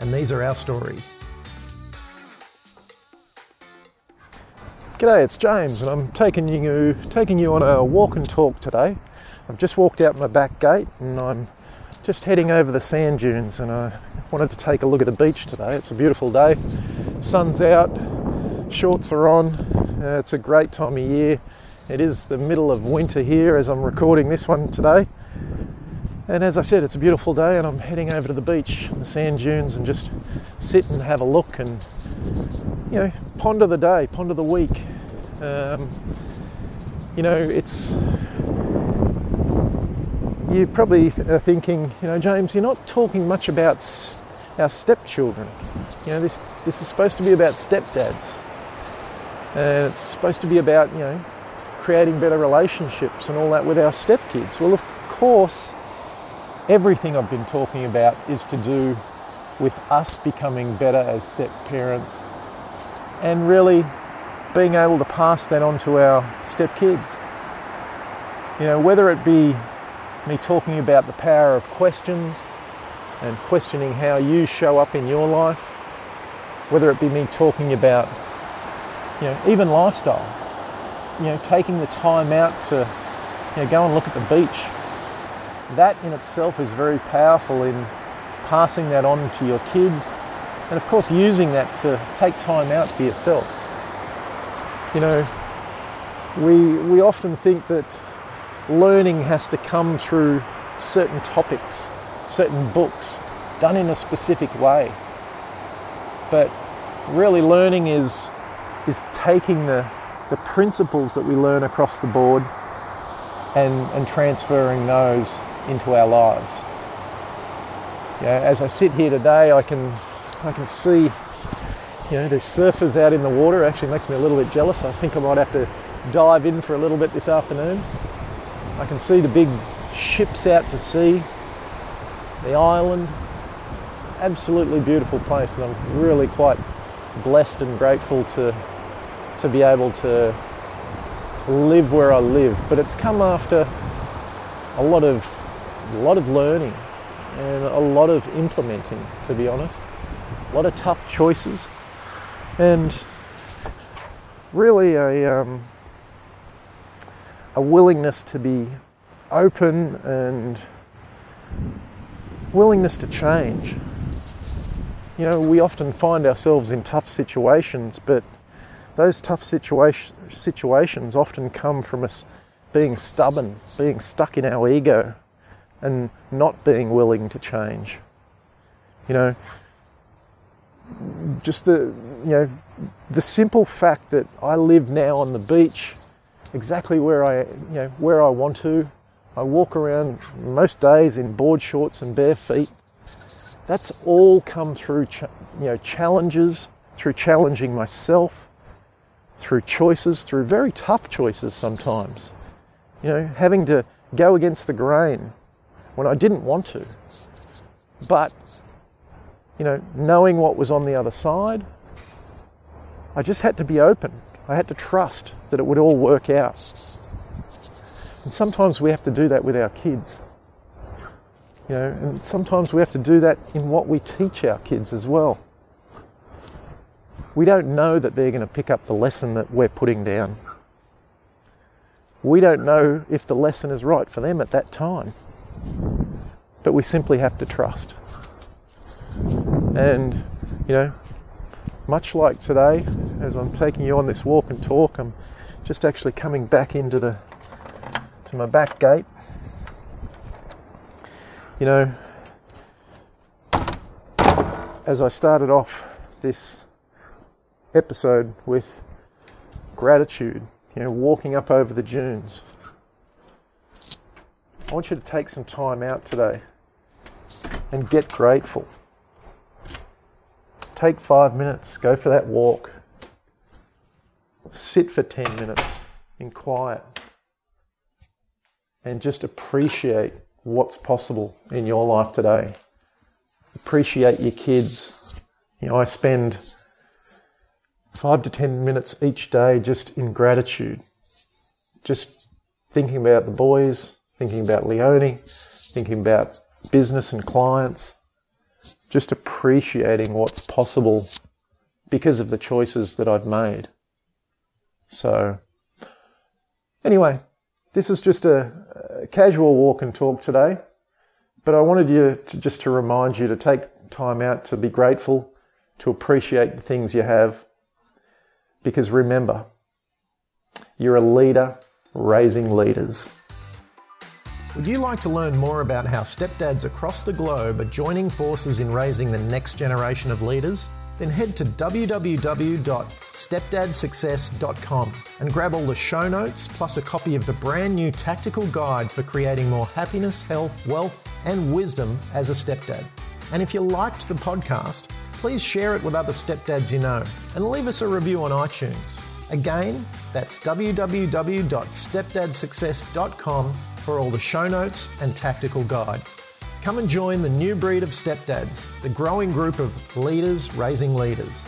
and these are our stories. G'day, it's James, and I'm taking you taking you on a walk and talk today. I've just walked out my back gate, and I'm just heading over the sand dunes, and I wanted to take a look at the beach today. It's a beautiful day, sun's out, shorts are on. Uh, it's a great time of year. It is the middle of winter here as I'm recording this one today. And as I said, it's a beautiful day, and I'm heading over to the beach, the sand dunes, and just sit and have a look and, you know, ponder the day, ponder the week. Um, you know, it's. You're probably are thinking, you know, James, you're not talking much about our stepchildren. You know, this this is supposed to be about stepdads, and it's supposed to be about you know creating better relationships and all that with our stepkids. Well, of course everything I've been talking about is to do with us becoming better as step parents and really being able to pass that on to our step kids. You know, whether it be me talking about the power of questions and questioning how you show up in your life, whether it be me talking about, you know, even lifestyle, you know, taking the time out to, you know, go and look at the beach that in itself is very powerful in passing that on to your kids and of course using that to take time out for yourself. You know, we, we often think that learning has to come through certain topics, certain books, done in a specific way. But really learning is, is taking the, the principles that we learn across the board and, and transferring those into our lives. You know, as I sit here today, I can I can see you know there's surfers out in the water. It actually makes me a little bit jealous. I think I might have to dive in for a little bit this afternoon. I can see the big ships out to sea, the island. It's an absolutely beautiful place, and I'm really quite blessed and grateful to to be able to live where I live. But it's come after a lot of a lot of learning and a lot of implementing, to be honest. A lot of tough choices and really a, um, a willingness to be open and willingness to change. You know, we often find ourselves in tough situations, but those tough situa- situations often come from us being stubborn, being stuck in our ego, and not being willing to change. You know, just the you know the simple fact that I live now on the beach, exactly where I you know where I want to. I walk around most days in board shorts and bare feet. That's all come through you know challenges, through challenging myself, through choices, through very tough choices sometimes. You know, having to go against the grain, when I didn't want to. But, you know, knowing what was on the other side, I just had to be open. I had to trust that it would all work out. And sometimes we have to do that with our kids. You know, and sometimes we have to do that in what we teach our kids as well. We don't know that they're going to pick up the lesson that we're putting down. We don't know if the lesson is right for them at that time. But we simply have to trust. And, you know, much like today, as I'm taking you on this walk and talk, I'm just actually coming back into the to my back gate. You know, as I started off this episode with gratitude, you know, walking up over the dunes. I want you to take some time out today and get grateful. take five minutes, go for that walk, sit for 10 minutes in quiet, and just appreciate what's possible in your life today. Appreciate your kids. You know, I spend five to 10 minutes each day just in gratitude, just thinking about the boys, thinking about Leone, thinking about business and clients, just appreciating what's possible because of the choices that I've made. So, anyway, this is just a, a casual walk and talk today, but I wanted you to just to remind you to take time out to be grateful, to appreciate the things you have, because remember, you're a leader raising leaders. Would you like to learn more about how stepdads across the globe are joining forces in raising the next generation of leaders? Then head to www.stepdadsuccess.com and grab all the show notes plus a copy of the brand new tactical guide for creating more happiness, health, wealth, and wisdom as a stepdad. And if you liked the podcast, please share it with other stepdads you know and leave us a review on iTunes. Again, that's www.stepdadsuccess.com for all the show notes and tactical guide. Come and join the new breed of stepdads, the growing group of leaders raising leaders.